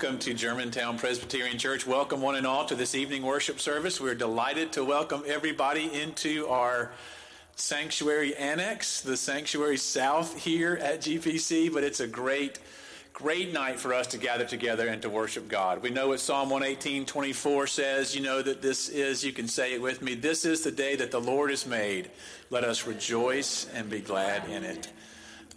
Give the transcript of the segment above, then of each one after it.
Welcome to Germantown Presbyterian Church. Welcome, one and all, to this evening worship service. We're delighted to welcome everybody into our sanctuary annex, the sanctuary south here at GPC, but it's a great great night for us to gather together and to worship God. We know what Psalm 118, 24 says. You know that this is, you can say it with me, this is the day that the Lord has made. Let us rejoice and be glad in it.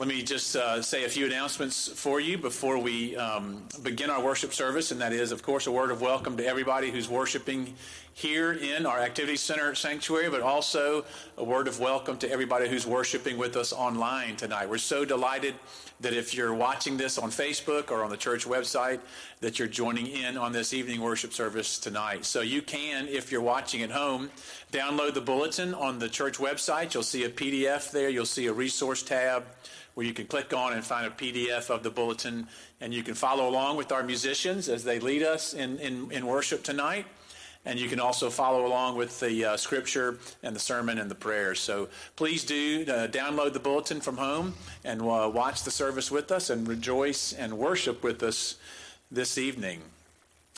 Let me just uh, say a few announcements for you before we um, begin our worship service, and that is, of course, a word of welcome to everybody who's worshiping here in our Activity Center sanctuary, but also a word of welcome to everybody who's worshiping with us online tonight. We're so delighted that if you're watching this on Facebook or on the church website, that you're joining in on this evening worship service tonight. So you can, if you're watching at home, download the bulletin on the church website. You'll see a PDF there, you'll see a resource tab where you can click on and find a PDF of the bulletin, and you can follow along with our musicians as they lead us in, in, in worship tonight. And you can also follow along with the uh, scripture and the sermon and the prayers. So please do uh, download the bulletin from home and uh, watch the service with us and rejoice and worship with us this evening.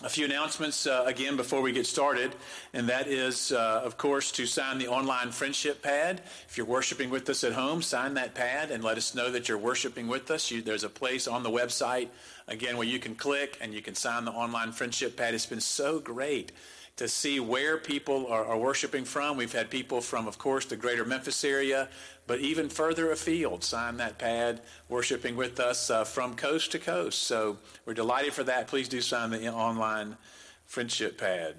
A few announcements uh, again before we get started, and that is, uh, of course, to sign the online friendship pad. If you're worshiping with us at home, sign that pad and let us know that you're worshiping with us. You, there's a place on the website, again, where you can click and you can sign the online friendship pad. It's been so great to see where people are, are, worshiping from. We've had people from, of course, the greater Memphis area, but even further afield sign that pad, worshiping with us uh, from coast to coast. So we're delighted for that. Please do sign the online friendship pad.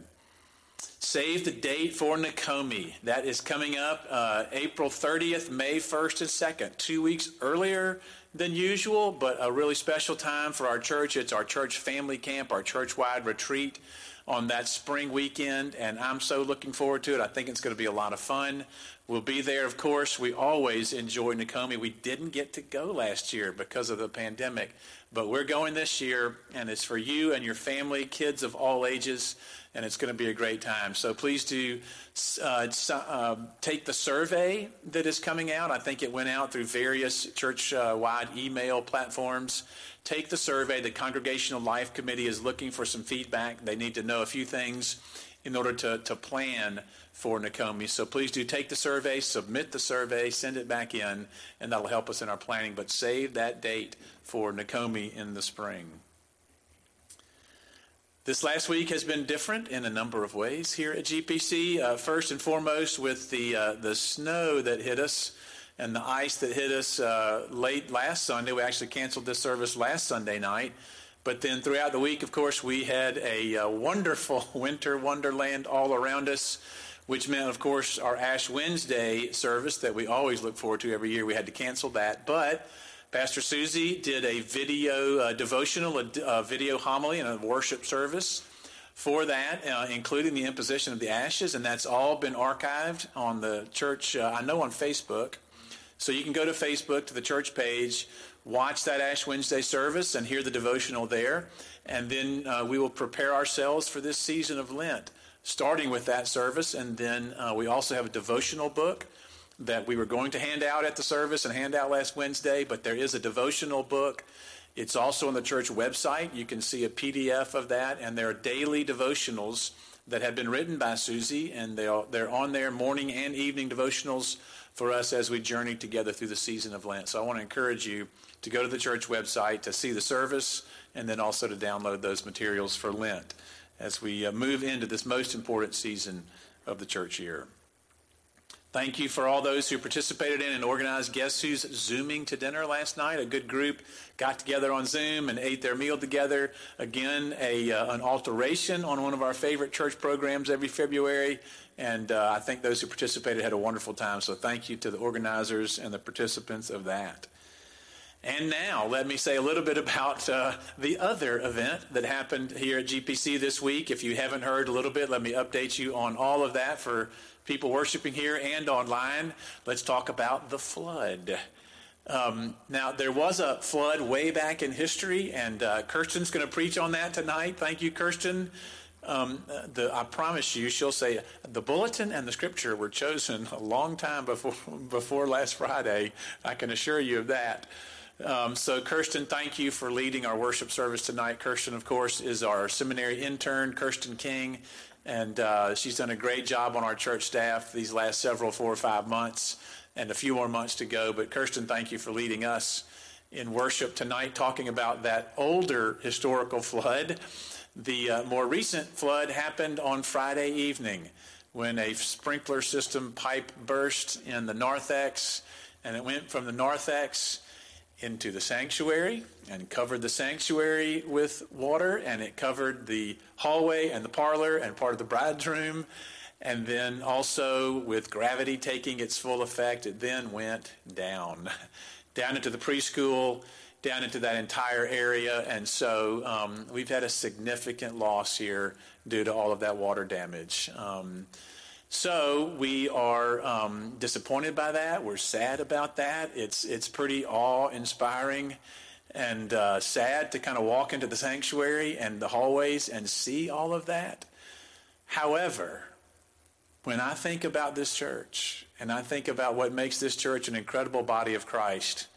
Save the date for NaCoMe. That is coming up uh, April 30th, May 1st, and 2nd. Two weeks earlier than usual, but a really special time for our church. It's our church family camp, our church wide retreat on that spring weekend, and I'm so looking forward to it. I think it's going to be a lot of fun. We'll be there, of course. We always enjoy NaCoMe. We didn't get to go last year because of the pandemic, but we're going this year, and it's for you and your family, kids of all ages, and it's going to be a great time. So please do uh, uh, take the survey that is coming out. I think it went out through various church wide email platforms take the survey. The Congregational Life Committee is looking for some feedback. They need to know a few things in order to, to plan for NaCoMe. So please do take the survey, submit the survey, send it back in, and that'll help us in our planning. But save that date for NaCoMe in the spring. This last week has been different in a number of ways here at GPC. Uh, first and foremost, with the uh, the snow that hit us and the ice that hit us uh, late last Sunday. We actually canceled this service last Sunday night. But then throughout the week, of course, we had a uh, wonderful winter wonderland all around us, which meant, of course, our Ash Wednesday service that we always look forward to every year. We had to cancel that. But Pastor Susie did a video uh, devotional, a, a, video homily, and a worship service for that, uh, including the imposition of the ashes, and that's all been archived on the church, uh, I know on Facebook. So you can go to Facebook to the church page, watch that Ash Wednesday service, and hear the devotional there. And then uh, we will prepare ourselves for this season of Lent, starting with that service. And then uh, we also have a devotional book that we were going to hand out at the service and hand out last Wednesday, but there is a devotional book. It's also on the church website. You can see a PDF of that, and there are daily devotionals that have been written by Susie, and they're, on there, morning and evening devotionals for us as we journey together through the season of Lent. So I want to encourage you to go to the church website to see the service and then also to download those materials for Lent as we uh, move into this most important season of the church year. Thank you for all those who participated in and organized Guess Who's Zooming to dinner last night. A good group got together on Zoom and ate their meal together. Again, a, uh, an alteration on one of our favorite church programs every February. And uh, I think those who participated had a wonderful time. So thank you to the organizers and the participants of that. And now, let me say a little bit about uh, the other event that happened here at GPC this week. If you haven't heard a little bit, let me update you on all of that for people worshiping here and online. Let's talk about the flood. Um, now, there was a flood way back in history, and uh, Kirsten's going to preach on that tonight. Thank you, Kirsten. Um, the, I promise you, she'll say the bulletin and the scripture were chosen a long time before before last Friday. I can assure you of that. Um, so, Kirsten, thank you for leading our worship service tonight. Kirsten, of course, is our seminary intern, Kirsten King, and uh, she's done a great job on our church staff these last several four or five months, and a few more months to go. But, Kirsten, thank you for leading us in worship tonight, talking about that older historical flood. The uh, more recent flood happened on Friday evening when a sprinkler system pipe burst in the narthex, and it went from the narthex into the sanctuary and covered the sanctuary with water, and it covered the hallway and the parlor and part of the bride's room. And then also, with gravity taking its full effect, it then went down, down into the preschool, down into that entire area. And so um, we've had a significant loss here due to all of that water damage. Um, so we are um, disappointed by that. We're sad about that. It's it's pretty awe-inspiring and uh, sad to kind of walk into the sanctuary and the hallways and see all of that. However, when I think about this church and I think about what makes this church an incredible body of Christ,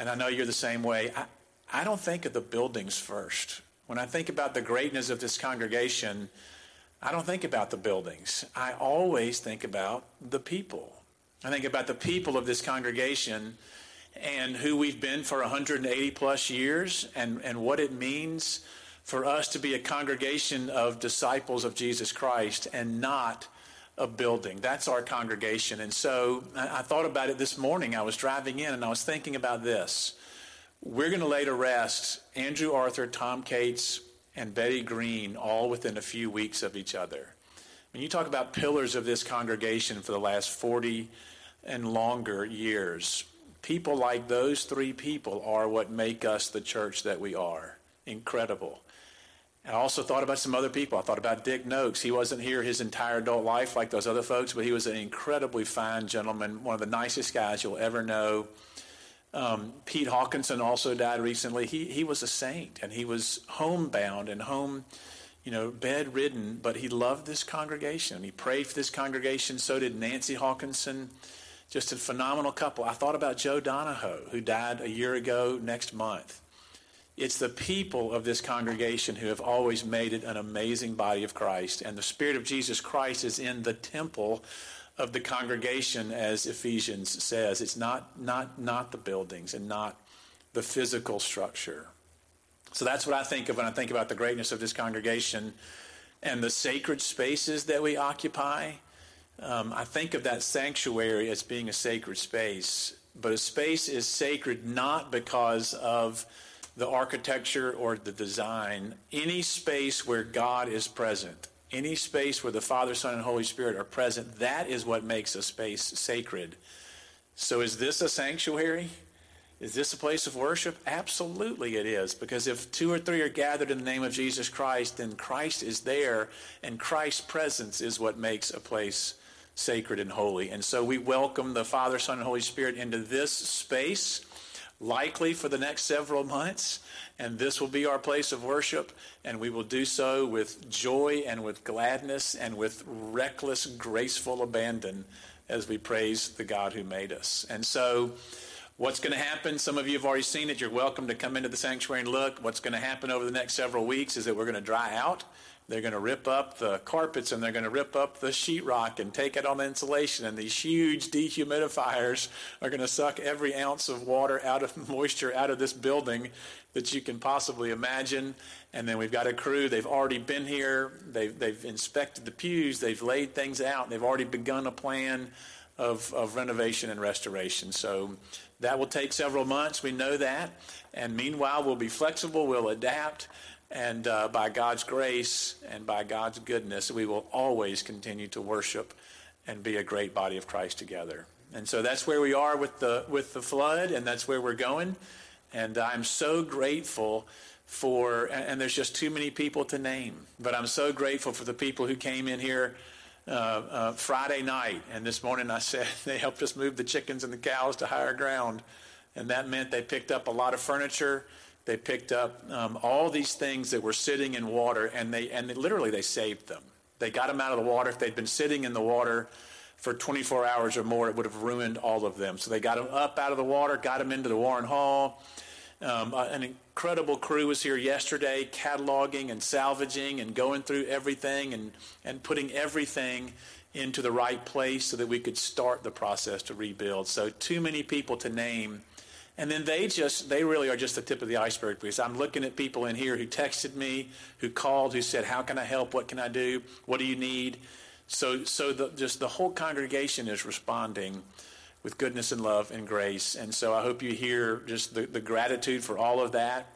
and I know you're the same way, I, I don't think of the buildings first. When I think about the greatness of this congregation, I don't think about the buildings. I always think about the people. I think about the people of this congregation and who we've been for 180 plus years and, and what it means for us to be a congregation of disciples of Jesus Christ and not a building. That's our congregation. And so I, I thought about it this morning. I was driving in and I was thinking about this. We're going to lay to rest Andrew Arthur, Tom Cates, and Betty Green all within a few weeks of each other. When you talk about pillars of this congregation for the last 40 and longer years, people like those three people are what make us the church that we are. Incredible. I also thought about some other people. I thought about Dick Noakes. He wasn't here his entire adult life like those other folks, but he was an incredibly fine gentleman, one of the nicest guys you'll ever know. Um, Pete Hawkinson also died recently. He he was a saint and he was homebound and home, you know, bedridden, but he loved this congregation. He prayed for this congregation. So did Nancy Hawkinson. Just a phenomenal couple. I thought about Joe Donahoe, who died a year ago next month. It's the people of this congregation who have always made it an amazing body of Christ. And the Spirit of Jesus Christ is in the temple of the congregation, as Ephesians says. It's not, not, not the buildings and not the physical structure. So that's what I think of when I think about the greatness of this congregation and the sacred spaces that we occupy. Um, I think of that sanctuary as being a sacred space, but a space is sacred not because of the architecture or the design. Any space where God is present any space where the Father, Son, and Holy Spirit are present, that is what makes a space sacred. So, is this a sanctuary? Is this a place of worship? Absolutely it is. Because if two or three are gathered in the name of Jesus Christ, then Christ is there, and Christ's presence is what makes a place sacred and holy. And so we welcome the Father, Son, and Holy Spirit into this space likely for the next several months. And this will be our place of worship. And we will do so with joy and with gladness and with reckless, graceful abandon as we praise the God who made us. And so, what's going to happen? Some of you have already seen it. You're welcome to come into the sanctuary and look. What's going to happen over the next several weeks is that we're going to dry out. They're going to rip up the carpets and they're going to rip up the sheetrock and take it on the insulation. And these huge dehumidifiers are going to suck every ounce of water out of moisture out of this building that you can possibly imagine. And then we've got a crew. They've already been here. They've, they've inspected the pews. They've laid things out. They've already begun a plan of, of renovation and restoration. So that will take several months. We know that. And meanwhile, we'll be flexible. We'll adapt. And uh, by God's grace and by God's goodness, we will always continue to worship and be a great body of Christ together. And so that's where we are with the with the flood, and that's where we're going. And I'm so grateful for, and there's just too many people to name, but I'm so grateful for the people who came in here uh, uh, Friday night. And this morning I said they helped us move the chickens and the cows to higher ground. And that meant they picked up a lot of furniture they picked up um, all these things that were sitting in water, and they and they, literally they saved them. They got them out of the water. If they'd been sitting in the water for 24 hours or more, it would have ruined all of them. So they got them up out of the water, got them into the Warren Hall. Um, uh, an incredible crew was here yesterday, cataloging and salvaging and going through everything and, and putting everything into the right place so that we could start the process to rebuild. So, too many people to name. And then they just, they really are just the tip of the iceberg because I'm looking at people in here who texted me, who called, who said, How can I help? What can I do? What do you need? So, so the, just the whole congregation is responding with goodness and love and grace. And so I hope you hear just the, the gratitude for all of that.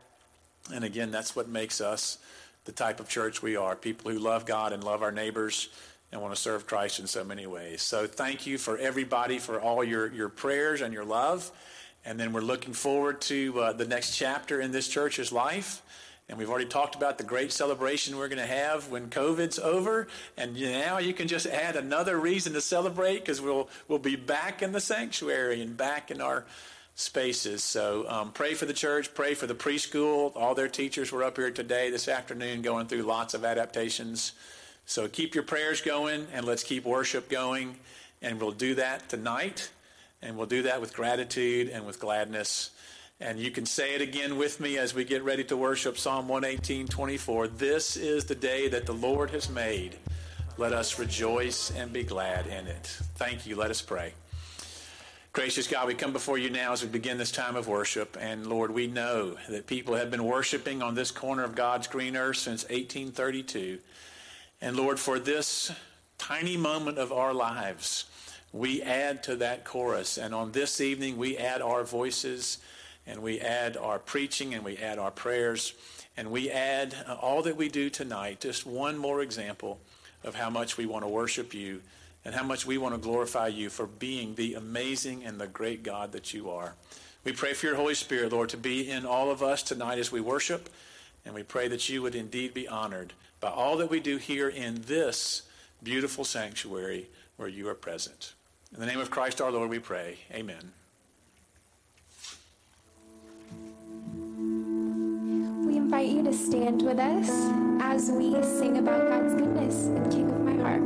And again, that's what makes us the type of church we are people who love God and love our neighbors and want to serve Christ in so many ways. So thank you for everybody for all your, your prayers and your love. And then we're looking forward to uh, the next chapter in this church's life. And we've already talked about the great celebration we're going to have when COVID's over. And now you can just add another reason to celebrate because we'll, we'll be back in the sanctuary and back in our spaces. So um, pray for the church, pray for the preschool. All their teachers were up here today, this afternoon, going through lots of adaptations. So keep your prayers going and let's keep worship going. And we'll do that tonight. And we'll do that with gratitude and with gladness. And you can say it again with me as we get ready to worship Psalm 118, 24. This is the day that the Lord has made. Let us rejoice and be glad in it. Thank you. Let us pray. Gracious God, we come before you now as we begin this time of worship. And Lord, we know that people have been worshiping on this corner of God's green earth since 1832. And Lord, for this tiny moment of our lives, we add to that chorus. And on this evening, we add our voices and we add our preaching and we add our prayers and we add uh, all that we do tonight. Just one more example of how much we want to worship you and how much we want to glorify you for being the amazing and the great God that you are. We pray for your Holy Spirit, Lord, to be in all of us tonight as we worship. And we pray that you would indeed be honored by all that we do here in this beautiful sanctuary where you are present. In the name of Christ our Lord, we pray. Amen. We invite you to stand with us as we sing about God's goodness and King of my heart.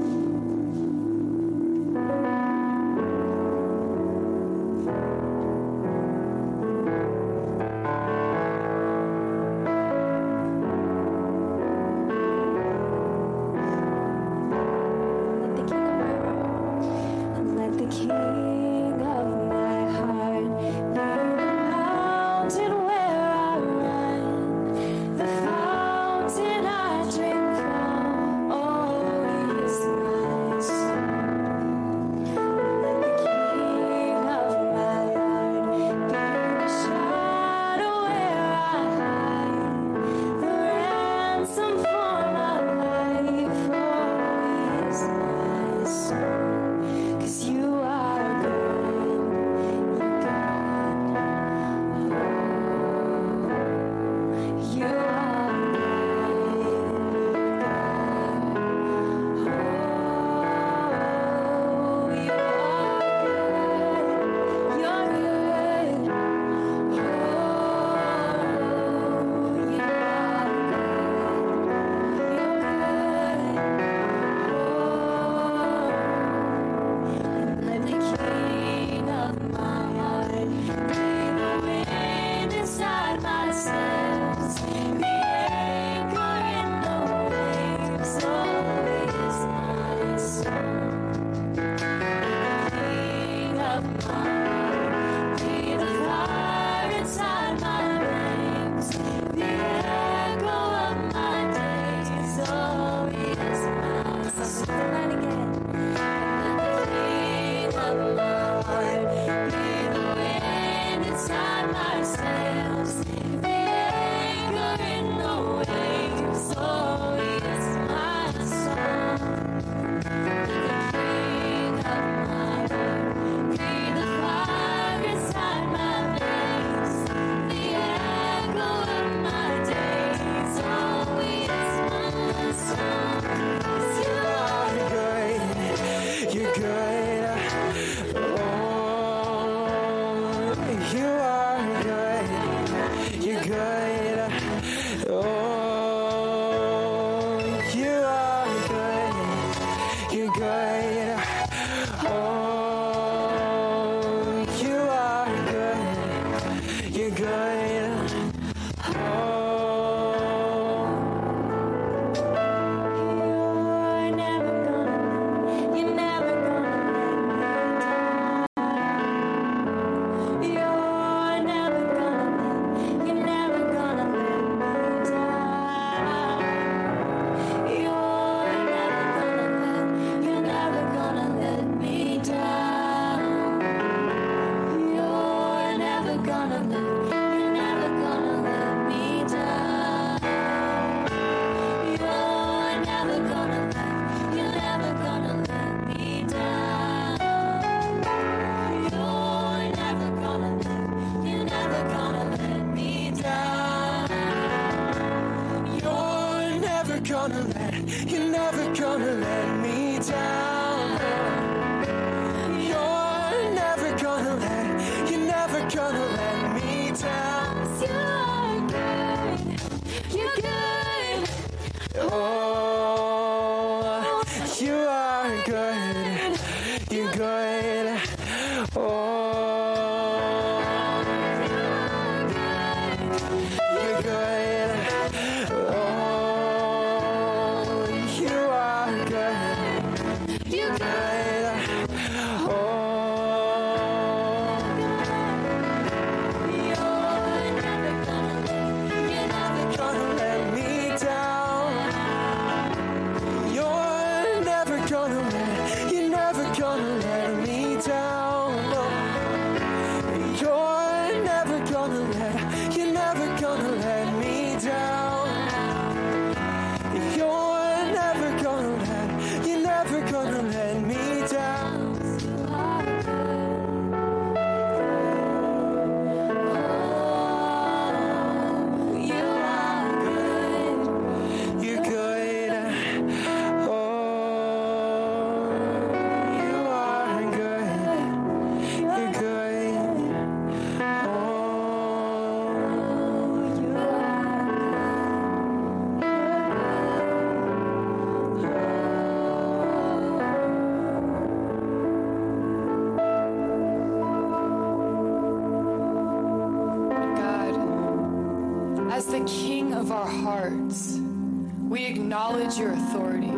Your authority.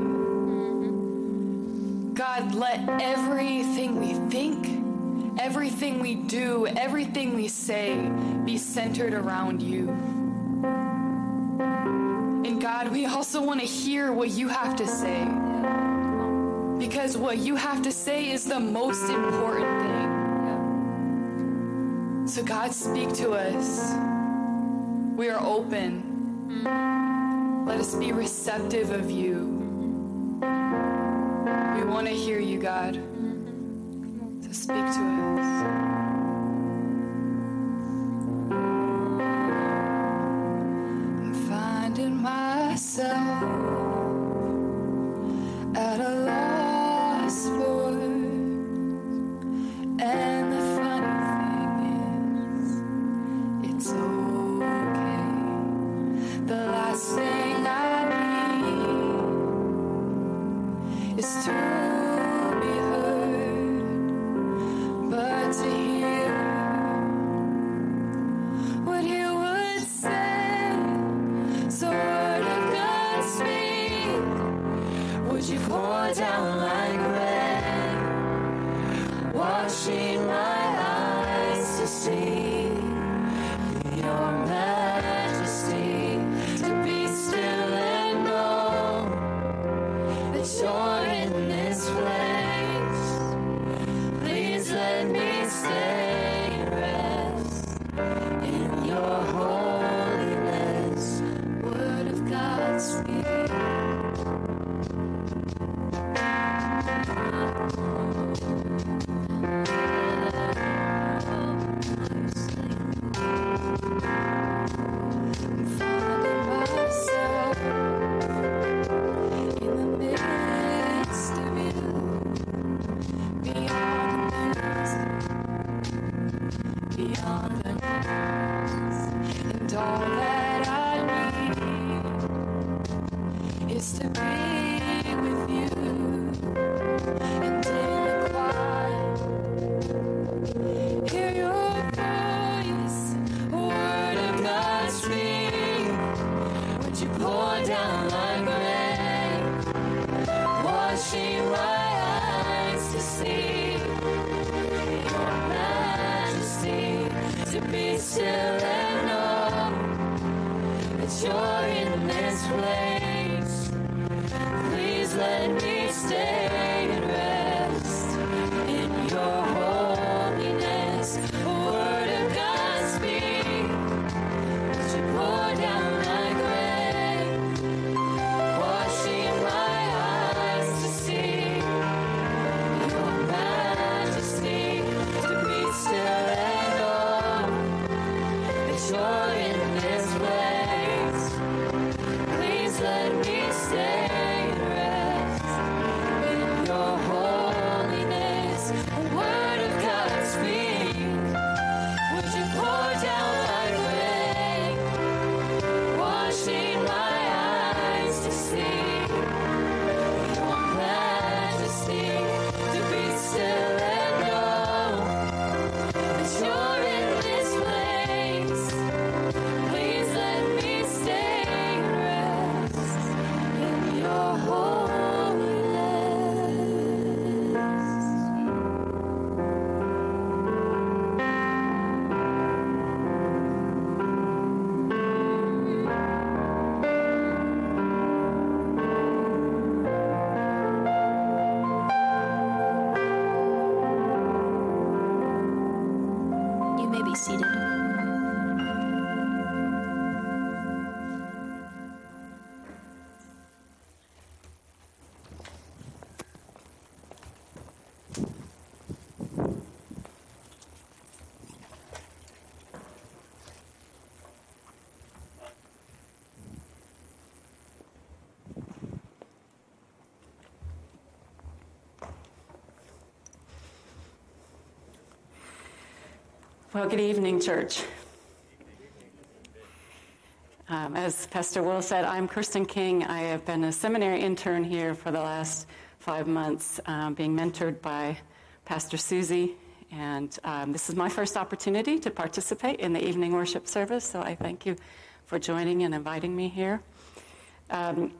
God, let everything we think, everything we do, everything we say be centered around you. And God, we also want to hear what you have to say. Because what you have to say is the most important thing. So, God, speak to us. We are open. Us be receptive of you. We want to hear you, God. So speak to us. I'm finding myself Well, good evening, church. Um, as Pastor Will said, I'm Kirsten King. I have been a seminary intern here for the last five months, um, being mentored by Pastor Susie. And um, this is my first opportunity to participate in the evening worship service, so I thank you for joining and inviting me here. Um,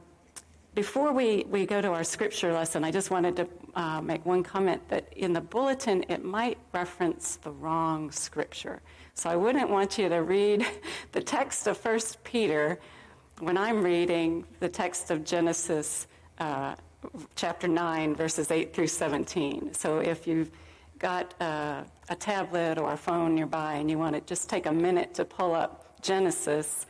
before we, we go to our scripture lesson, I just wanted to uh, make one comment that in the bulletin it might reference the wrong scripture. So I wouldn't want you to read the text of 1 Peter when I'm reading the text of Genesis uh, chapter 9, verses 8 through 17. So if you've got uh, a tablet or a phone nearby and you want to just take a minute to pull up Genesis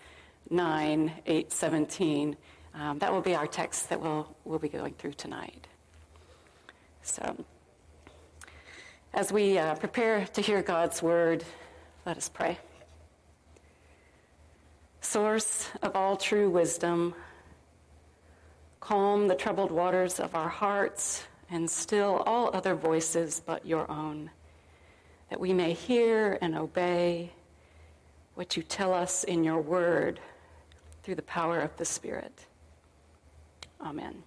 9, 8, 17 um, that will be our text that we'll, we'll be going through tonight. So, as we uh, prepare to hear God's word, let us pray. Source of all true wisdom, calm the troubled waters of our hearts and still all other voices but your own, that we may hear and obey what you tell us in your word through the power of the Spirit. Amen.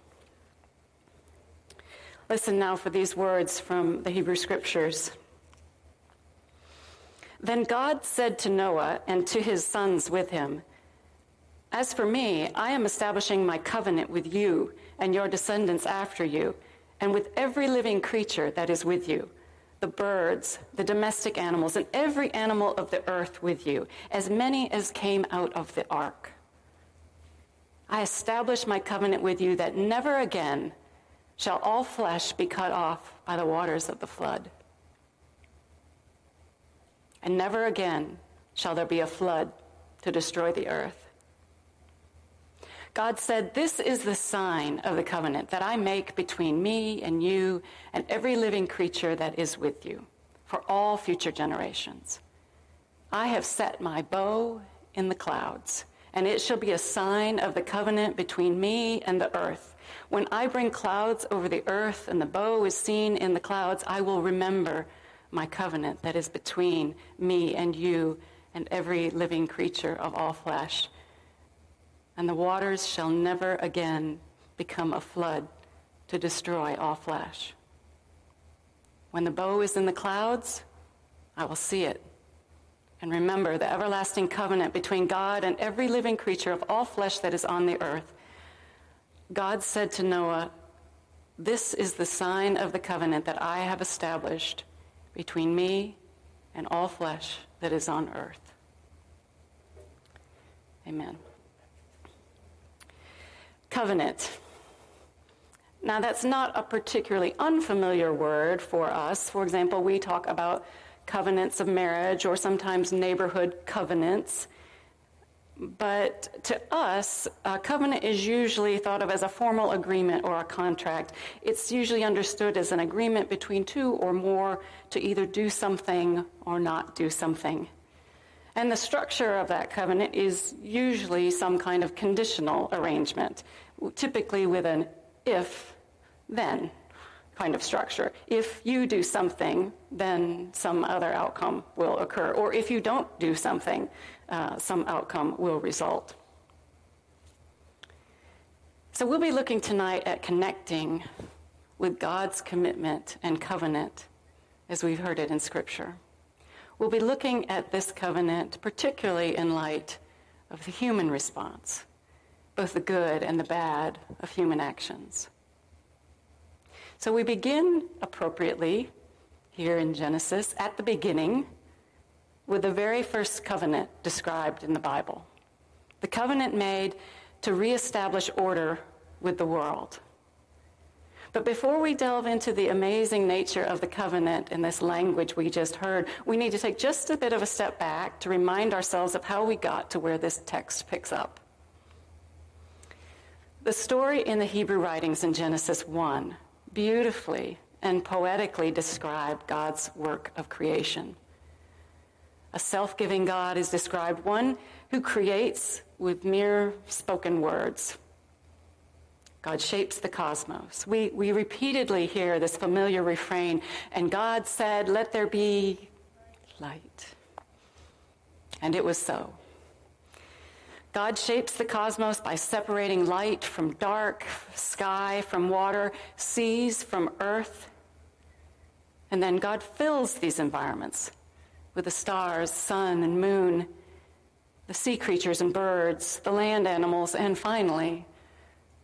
Listen now for these words from the Hebrew Scriptures. Then God said to Noah and to his sons with him, As for me, I am establishing my covenant with you and your descendants after you, and with every living creature that is with you the birds, the domestic animals, and every animal of the earth with you, as many as came out of the ark. I establish my covenant with you that never again shall all flesh be cut off by the waters of the flood. And never again shall there be a flood to destroy the earth. God said, This is the sign of the covenant that I make between me and you and every living creature that is with you for all future generations. I have set my bow in the clouds and it shall be a sign of the covenant between me and the earth. When I bring clouds over the earth and the bow is seen in the clouds, I will remember my covenant that is between me and you and every living creature of all flesh. And the waters shall never again become a flood to destroy all flesh. When the bow is in the clouds, I will see it and remember the everlasting covenant between God and every living creature of all flesh that is on the earth, God said to Noah, This is the sign of the covenant that I have established between me and all flesh that is on earth. Amen. Covenant. Now, that's not a particularly unfamiliar word for us. For example, we talk about covenants of marriage or sometimes neighborhood covenants. But to us, a covenant is usually thought of as a formal agreement or a contract. It's usually understood as an agreement between two or more to either do something or not do something. And the structure of that covenant is usually some kind of conditional arrangement, typically with an if then kind of structure. If you do something, then some other outcome will occur. Or if you don't do something, uh, some outcome will result. So we'll be looking tonight at connecting with God's commitment and covenant as we've heard it in Scripture. We'll be looking at this covenant particularly in light of the human response, both the good and the bad of human actions. So we begin appropriately here in Genesis at the beginning with the very first covenant described in the Bible the covenant made to reestablish order with the world. But before we delve into the amazing nature of the covenant in this language we just heard, we need to take just a bit of a step back to remind ourselves of how we got to where this text picks up. The story in the Hebrew writings in Genesis 1 beautifully and poetically describe God's work of creation. A self giving God is described one who creates with mere spoken words. God shapes the cosmos. We, we repeatedly hear this familiar refrain, and God said, Let there be light. And it was so. God shapes the cosmos by separating light from dark, sky from water, seas from earth. And then God fills these environments with the stars, sun, and moon, the sea creatures and birds, the land animals, and finally,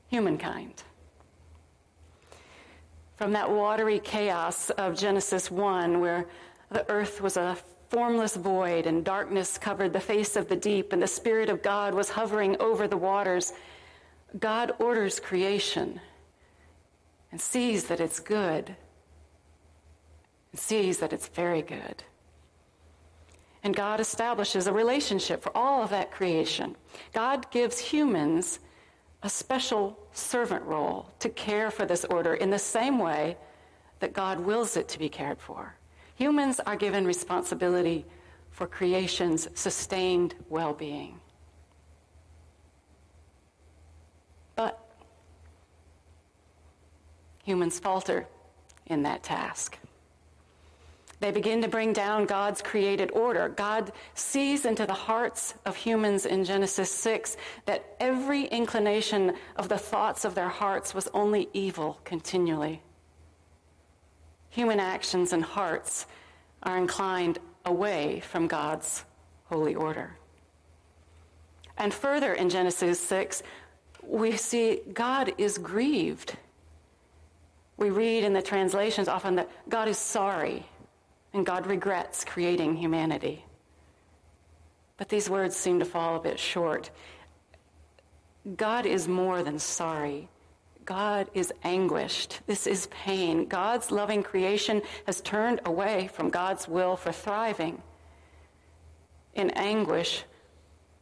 humankind. From that watery chaos of Genesis 1, where the earth was a formless void, and darkness covered the face of the deep, and the Spirit of God was hovering over the waters. God orders creation and sees that it's good, and sees that it's very good. And God establishes a relationship for all of that creation. God gives humans a special servant role to care for this order in the same way that God wills it to be cared for. Humans are given responsibility for creation's sustained well being. But humans falter in that task. They begin to bring down God's created order. God sees into the hearts of humans in Genesis 6 that every inclination of the thoughts of their hearts was only evil continually human actions and hearts are inclined away from God's holy order. And further in Genesis 6, we see God is grieved. We read in the translations often that God is sorry and God regrets creating humanity. But these words seem to fall a bit short. God is more than sorry. God is anguished. This is pain. God's loving creation has turned away from God's will for thriving. In anguish,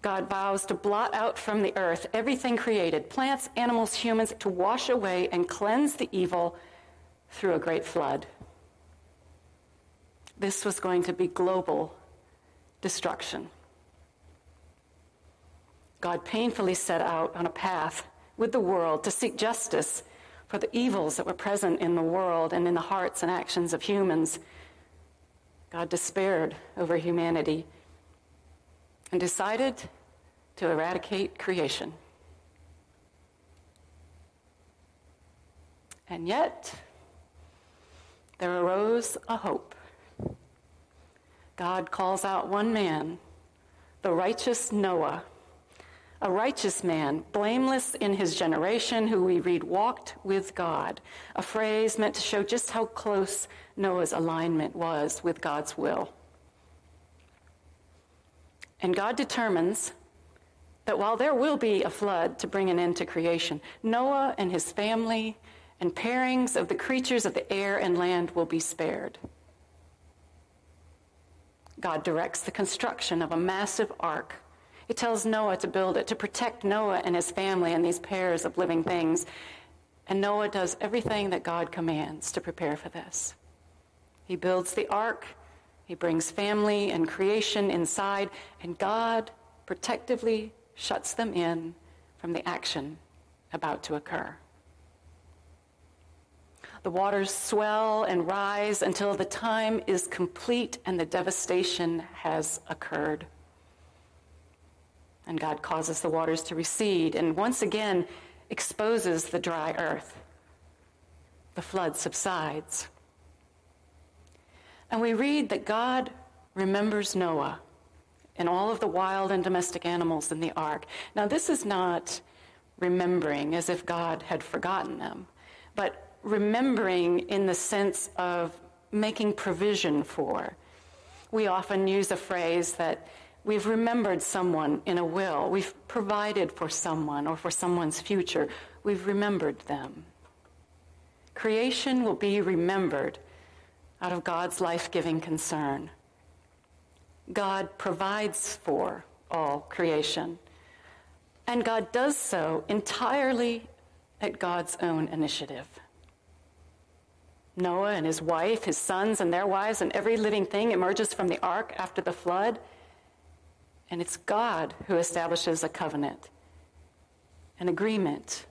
God vows to blot out from the earth everything created plants, animals, humans to wash away and cleanse the evil through a great flood. This was going to be global destruction. God painfully set out on a path with the world to seek justice for the evils that were present in the world and in the hearts and actions of humans. God despaired over humanity and decided to eradicate creation. And yet, there arose a hope. God calls out one man, the righteous Noah a righteous man, blameless in his generation, who we read walked with God, a phrase meant to show just how close Noah's alignment was with God's will. And God determines that while there will be a flood to bring an end to creation, Noah and his family and pairings of the creatures of the air and land will be spared. God directs the construction of a massive ark. It tells Noah to build it to protect Noah and his family and these pairs of living things. And Noah does everything that God commands to prepare for this. He builds the ark, he brings family and creation inside, and God protectively shuts them in from the action about to occur. The waters swell and rise until the time is complete and the devastation has occurred. And God causes the waters to recede and once again exposes the dry earth. The flood subsides. And we read that God remembers Noah and all of the wild and domestic animals in the ark. Now, this is not remembering as if God had forgotten them, but remembering in the sense of making provision for. We often use a phrase that we've remembered someone in a will, we've provided for someone or for someone's future, we've remembered them. Creation will be remembered out of God's life giving concern. God provides for all creation. And God does so entirely at God's own initiative. Noah and his wife, his sons and their wives, and every living thing emerges from the ark after the flood. And it's God who establishes a covenant, an agreement,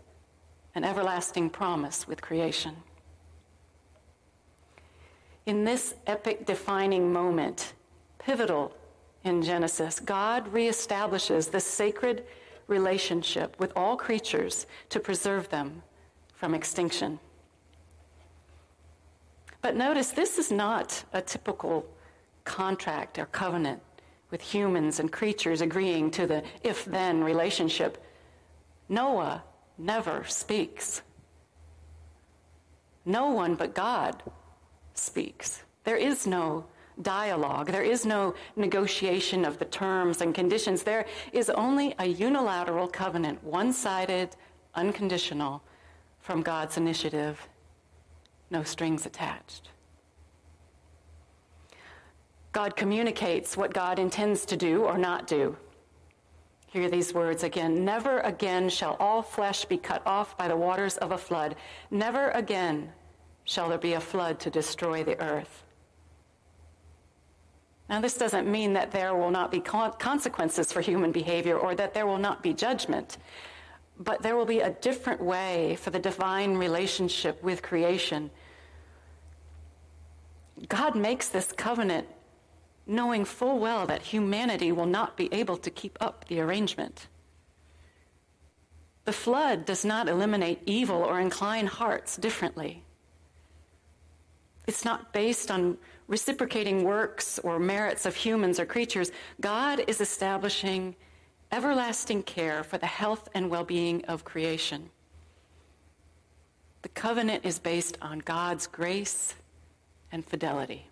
an everlasting promise with creation. In this epic defining moment, pivotal in Genesis. God reestablishes this sacred relationship with all creatures to preserve them from extinction. But notice this is not a typical contract or covenant with humans and creatures agreeing to the if then relationship. Noah never speaks. No one but God speaks. There is no dialogue. There is no negotiation of the terms and conditions. There is only a unilateral covenant, one sided, unconditional, from God's initiative, no strings attached. God communicates what God intends to do or not do. Hear these words again. Never again shall all flesh be cut off by the waters of a flood. Never again shall there be a flood to destroy the earth. Now, this doesn't mean that there will not be consequences for human behavior or that there will not be judgment, but there will be a different way for the divine relationship with creation. God makes this covenant knowing full well that humanity will not be able to keep up the arrangement. The flood does not eliminate evil or incline hearts differently. It's not based on reciprocating works or merits of humans or creatures, God is establishing everlasting care for the health and well being of creation. The covenant is based on God's grace and fidelity.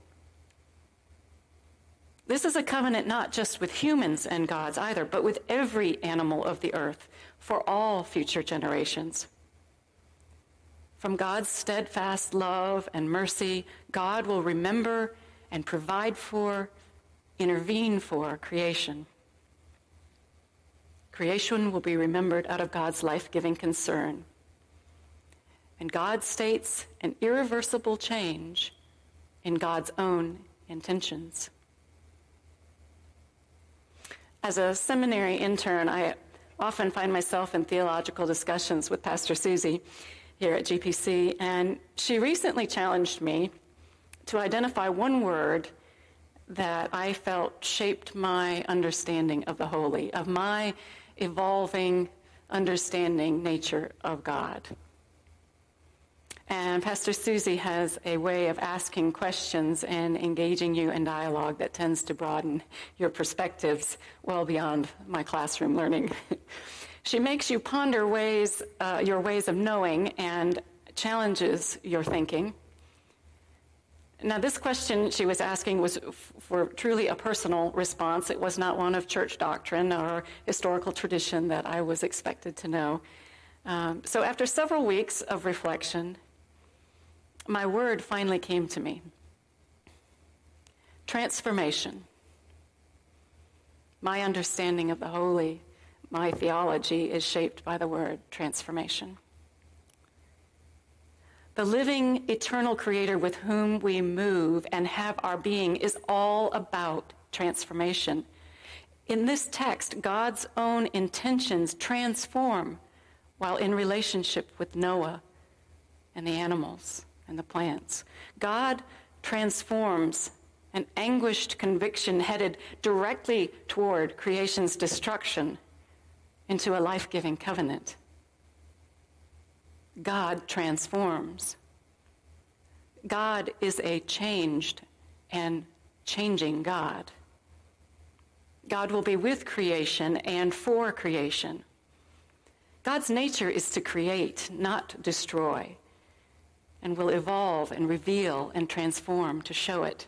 This is a covenant not just with humans and gods either, but with every animal of the earth for all future generations. From God's steadfast love and mercy, God will remember and provide for, intervene for creation. Creation will be remembered out of God's life giving concern. And God states an irreversible change in God's own intentions. As a seminary intern, I often find myself in theological discussions with Pastor Susie here at GPC, and she recently challenged me to identify one word that I felt shaped my understanding of the holy, of my evolving understanding nature of God. And Pastor Susie has a way of asking questions and engaging you in dialogue that tends to broaden your perspectives well beyond my classroom learning. she makes you ponder ways, uh, your ways of knowing and challenges your thinking. Now, this question she was asking was for truly a personal response. It was not one of church doctrine or historical tradition that I was expected to know. Um, so, after several weeks of reflection, my word finally came to me transformation. My understanding of the holy, my theology is shaped by the word transformation. The living, eternal creator with whom we move and have our being is all about transformation. In this text, God's own intentions transform while in relationship with Noah and the animals and the plants. God transforms an anguished conviction headed directly toward creation's destruction into a life giving covenant. God transforms. God is a changed and changing God. God will be with creation and for creation. God's nature is to create, not destroy and will evolve and reveal and transform to show it.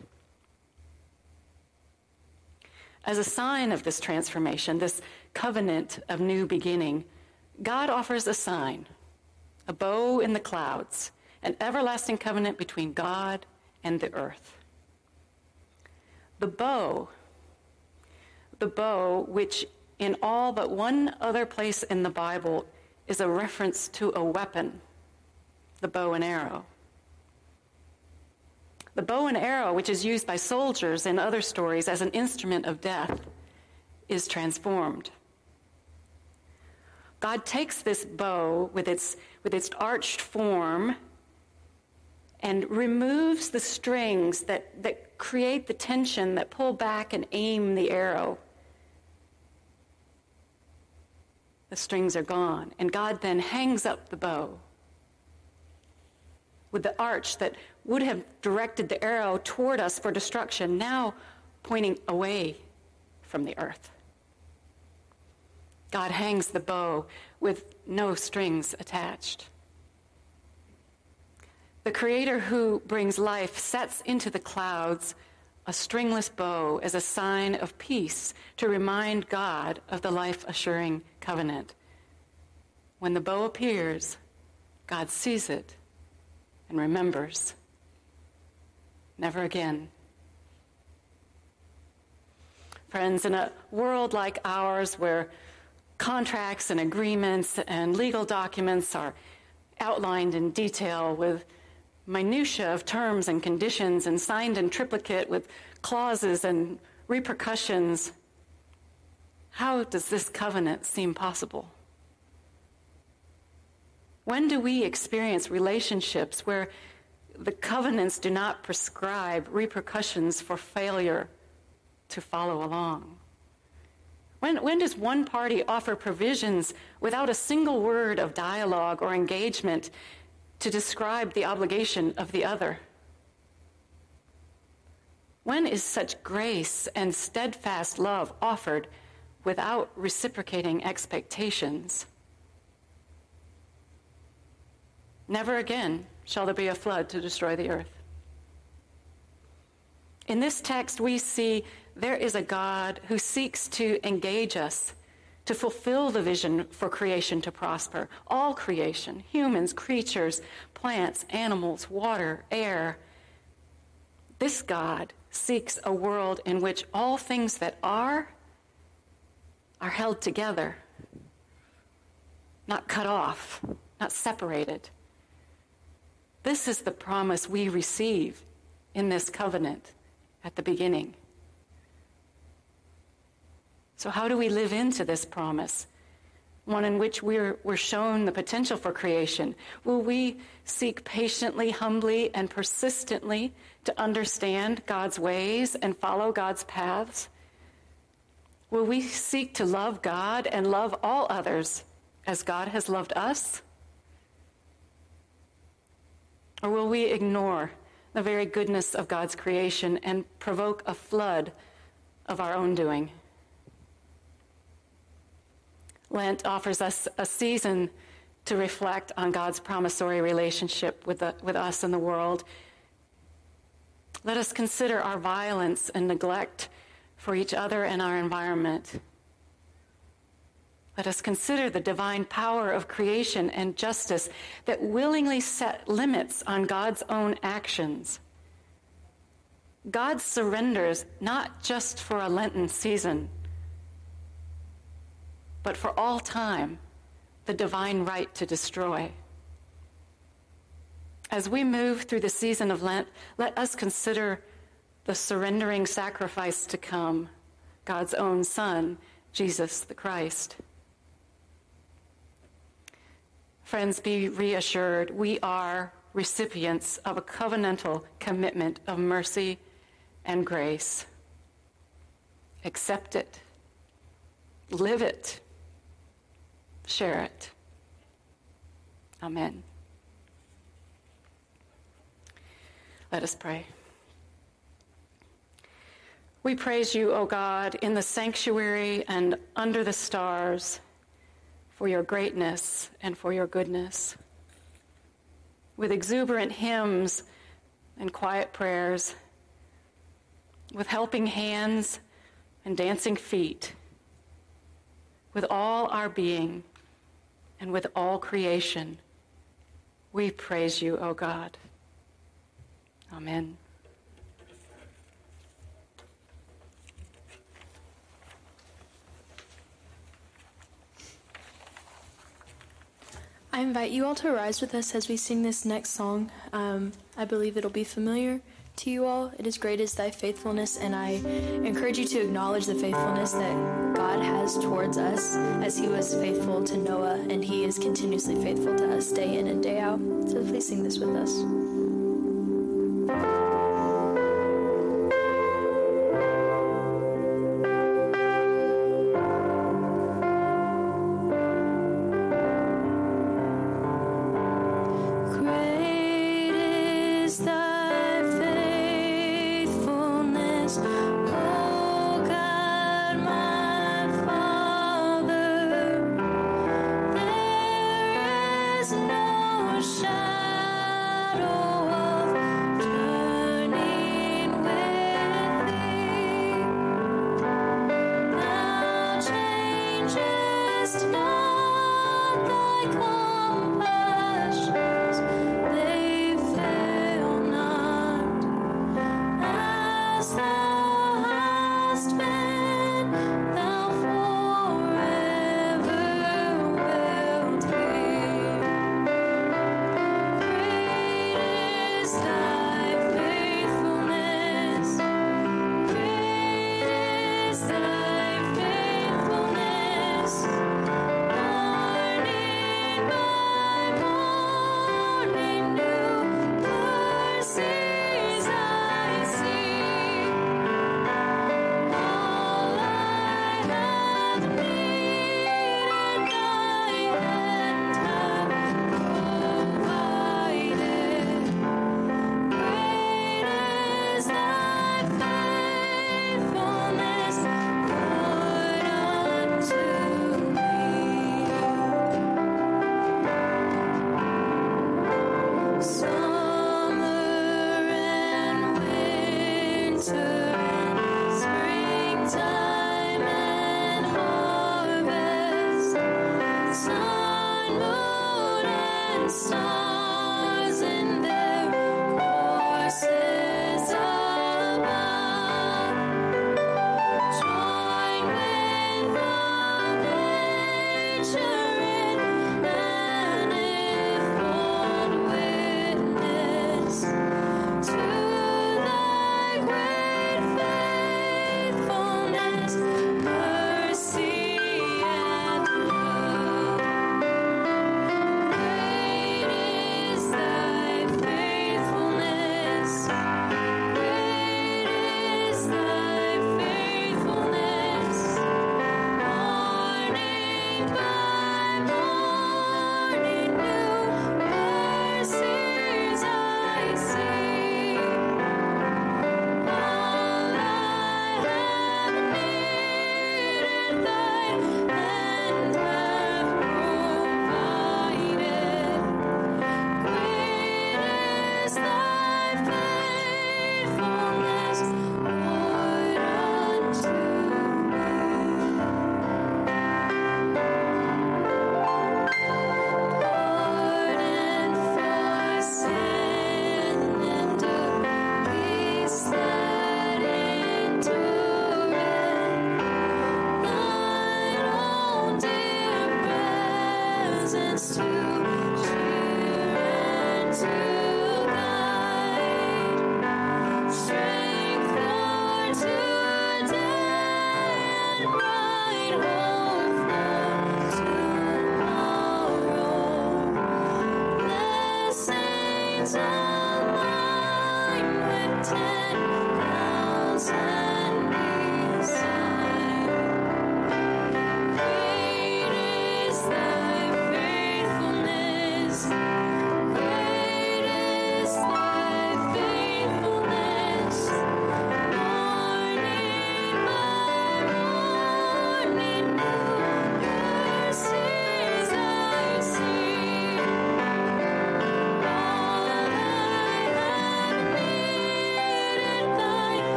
As a sign of this transformation, this covenant of new beginning, God offers a sign, a bow in the clouds, an everlasting covenant between God and the earth. The bow, the bow, which in all but one other place in the Bible is a reference to a weapon the bow and arrow. The bow and arrow, which is used by soldiers in other stories as an instrument of death, is transformed. God takes this bow with its, with its arched form and removes the strings that, that create the tension that pull back and aim the arrow. The strings are gone, and God then hangs up the bow with the arch that would have directed the arrow toward us for destruction, now pointing away from the earth. God hangs the bow with no strings attached. The Creator who brings life sets into the clouds a stringless bow as a sign of peace to remind God of the life assuring covenant. When the bow appears, God sees it and remembers. Never again. Friends, in a world like ours where contracts and agreements and legal documents are outlined in detail with minutiae of terms and conditions and signed in triplicate with clauses and repercussions, how does this covenant seem possible? When do we experience relationships where the covenants do not prescribe repercussions for failure to follow along? When, when does one party offer provisions without a single word of dialogue or engagement to describe the obligation of the other? When is such grace and steadfast love offered without reciprocating expectations? Never again shall there be a flood to destroy the earth. In this text, we see there is a God who seeks to engage us to fulfill the vision for creation to prosper. All creation, humans, creatures, plants, animals, water, air. This God seeks a world in which all things that are are held together, not cut off, not separated. This is the promise we receive in this covenant at the beginning. So, how do we live into this promise? One in which we're, we're shown the potential for creation. Will we seek patiently, humbly, and persistently to understand God's ways and follow God's paths? Will we seek to love God and love all others as God has loved us? Or will we ignore the very goodness of God's creation and provoke a flood of our own doing? Lent offers us a season to reflect on God's promissory relationship with, the, with us and the world. Let us consider our violence and neglect for each other and our environment. Let us consider the divine power of creation and justice that willingly set limits on God's own actions. God surrenders not just for a Lenten season, but for all time, the divine right to destroy. As we move through the season of Lent, let us consider the surrendering sacrifice to come, God's own Son, Jesus the Christ. Friends, be reassured, we are recipients of a covenantal commitment of mercy and grace. Accept it, live it, share it. Amen. Let us pray. We praise you, O God, in the sanctuary and under the stars for your greatness and for your goodness. With exuberant hymns and quiet prayers, with helping hands and dancing feet, with all our being and with all creation, we praise you, O God. Amen. I invite you all to rise with us as we sing this next song. Um, I believe it'll be familiar to you all. It is great is thy faithfulness, and I encourage you to acknowledge the faithfulness that God has towards us as he was faithful to Noah, and he is continuously faithful to us day in and day out. So please sing this with us.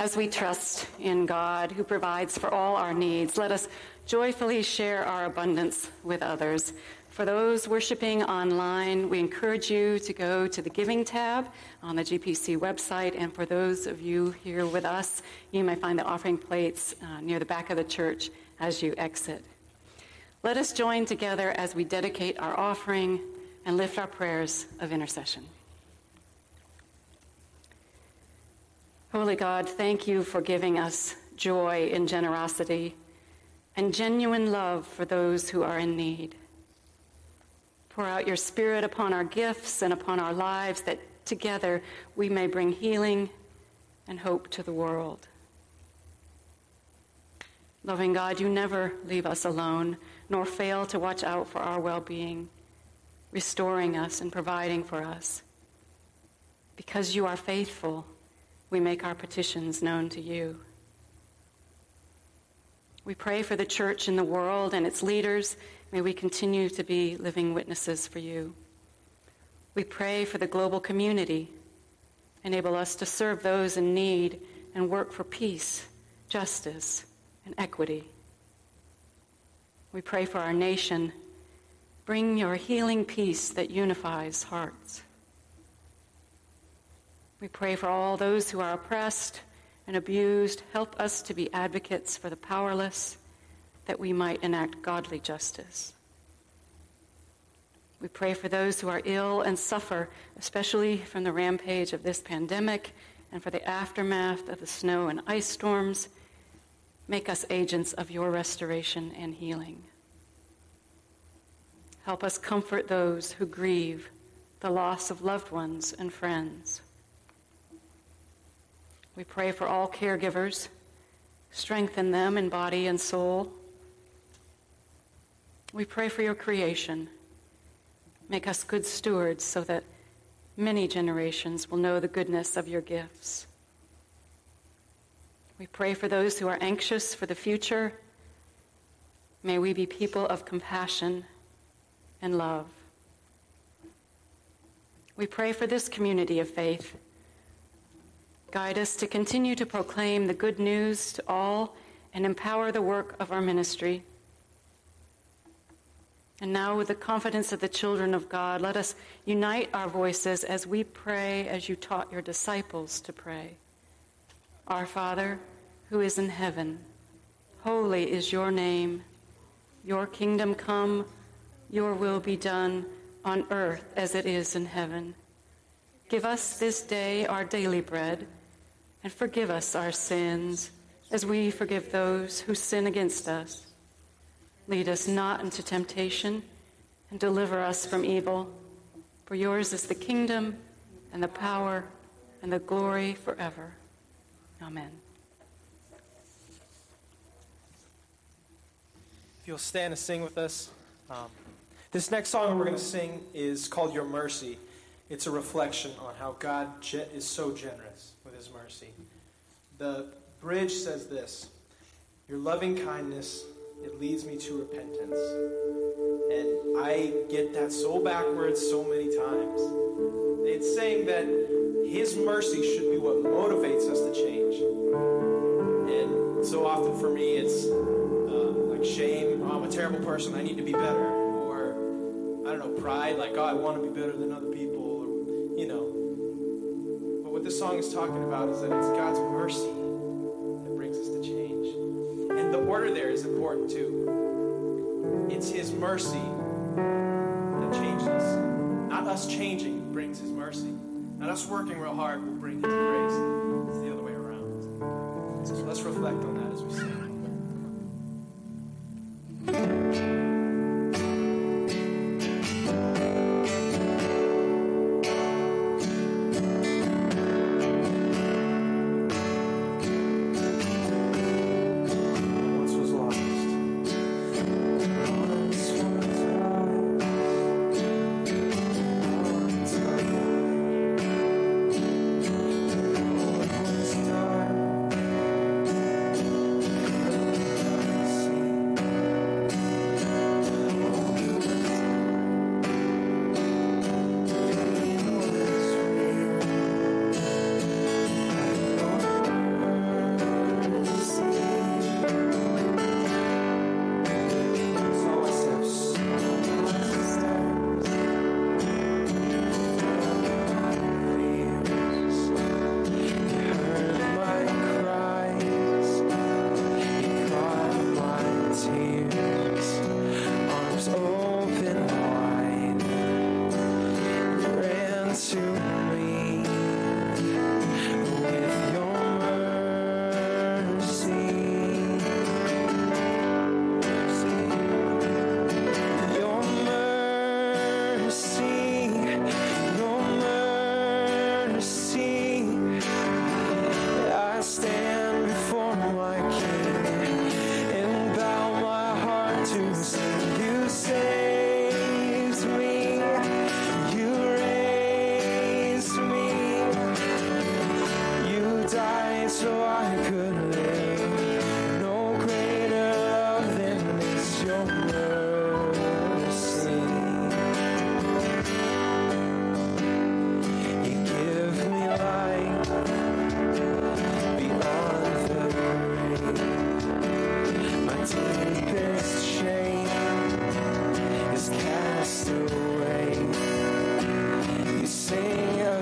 As we trust in God who provides for all our needs, let us joyfully share our abundance with others. For those worshiping online, we encourage you to go to the Giving tab on the GPC website. And for those of you here with us, you may find the offering plates uh, near the back of the church as you exit. Let us join together as we dedicate our offering and lift our prayers of intercession. Holy God, thank you for giving us joy and generosity and genuine love for those who are in need. Pour out your Spirit upon our gifts and upon our lives that together we may bring healing and hope to the world. Loving God, you never leave us alone, nor fail to watch out for our well being, restoring us and providing for us. Because you are faithful we make our petitions known to you. We pray for the church in the world and its leaders. May we continue to be living witnesses for you. We pray for the global community. Enable us to serve those in need and work for peace, justice, and equity. We pray for our nation. Bring your healing peace that unifies hearts. We pray for all those who are oppressed and abused. Help us to be advocates for the powerless, that we might enact godly justice. We pray for those who are ill and suffer, especially from the rampage of this pandemic and for the aftermath of the snow and ice storms. Make us agents of your restoration and healing. Help us comfort those who grieve the loss of loved ones and friends. We pray for all caregivers. Strengthen them in body and soul. We pray for your creation. Make us good stewards so that many generations will know the goodness of your gifts. We pray for those who are anxious for the future. May we be people of compassion and love. We pray for this community of faith Guide us to continue to proclaim the good news to all and empower the work of our ministry. And now, with the confidence of the children of God, let us unite our voices as we pray as you taught your disciples to pray. Our Father, who is in heaven, holy is your name. Your kingdom come, your will be done on earth as it is in heaven. Give us this day our daily bread and forgive us our sins as we forgive those who sin against us. Lead us not into temptation and deliver us from evil. For yours is the kingdom and the power and the glory forever. Amen. If you'll stand and sing with us. Um, this next song we're going to sing is called Your Mercy. It's a reflection on how God is so generous with his his mercy. The bridge says this Your loving kindness, it leads me to repentance. And I get that so backwards so many times. It's saying that his mercy should be what motivates us to change. And so often for me, it's uh, like shame. Oh, I'm a terrible person. I need to be better. Or, I don't know, pride. Like, oh, I want to be better than other people. Or, you know. What this song is talking about is that it's God's mercy that brings us to change. And the order there is important too. It's His mercy that changes us. Not us changing brings His mercy. Not us working real hard will bring His grace. It's the other way around. So let's reflect on that as we sing.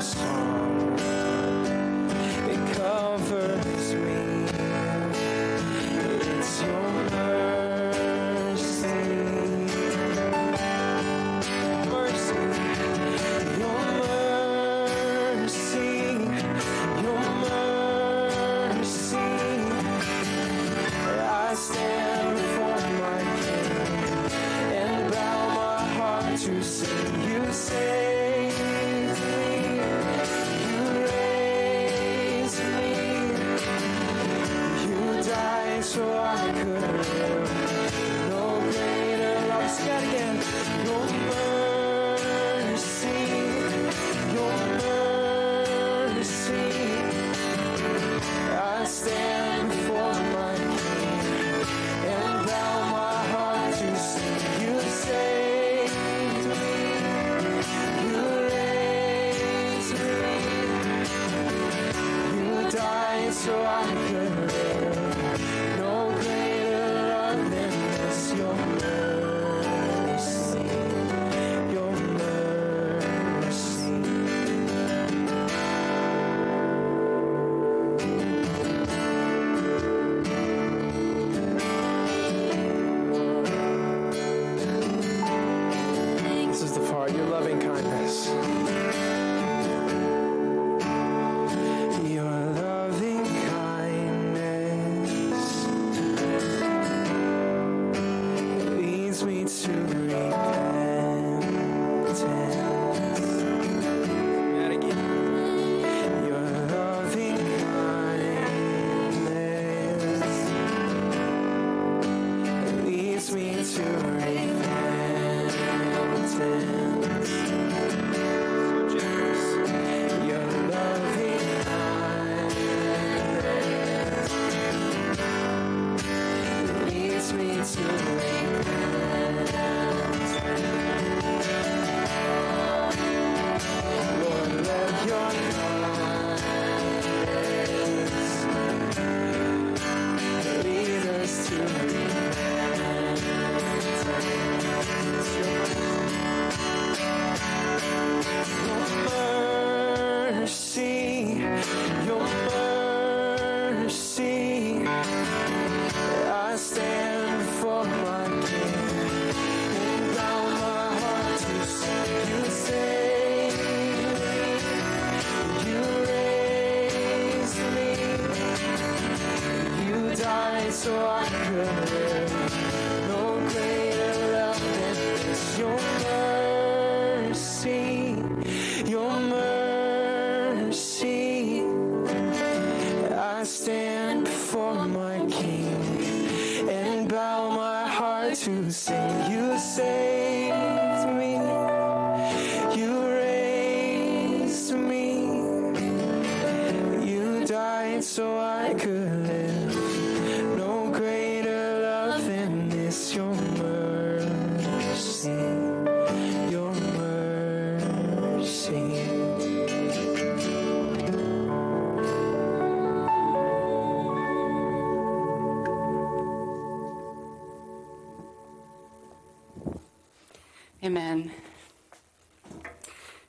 To repentance.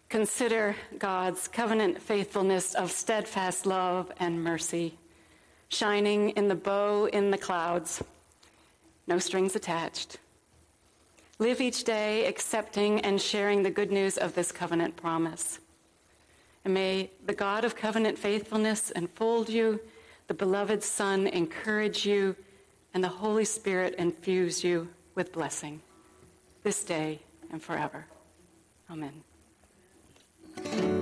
Consider God's covenant faithfulness of steadfast love and mercy, shining in the bow in the clouds, no strings attached. Live each day accepting and sharing the good news of this covenant promise. And may the God of covenant faithfulness enfold you, the beloved Son encourage you, and the Holy Spirit infuse you with blessing this day and forever. Amen. Thank you.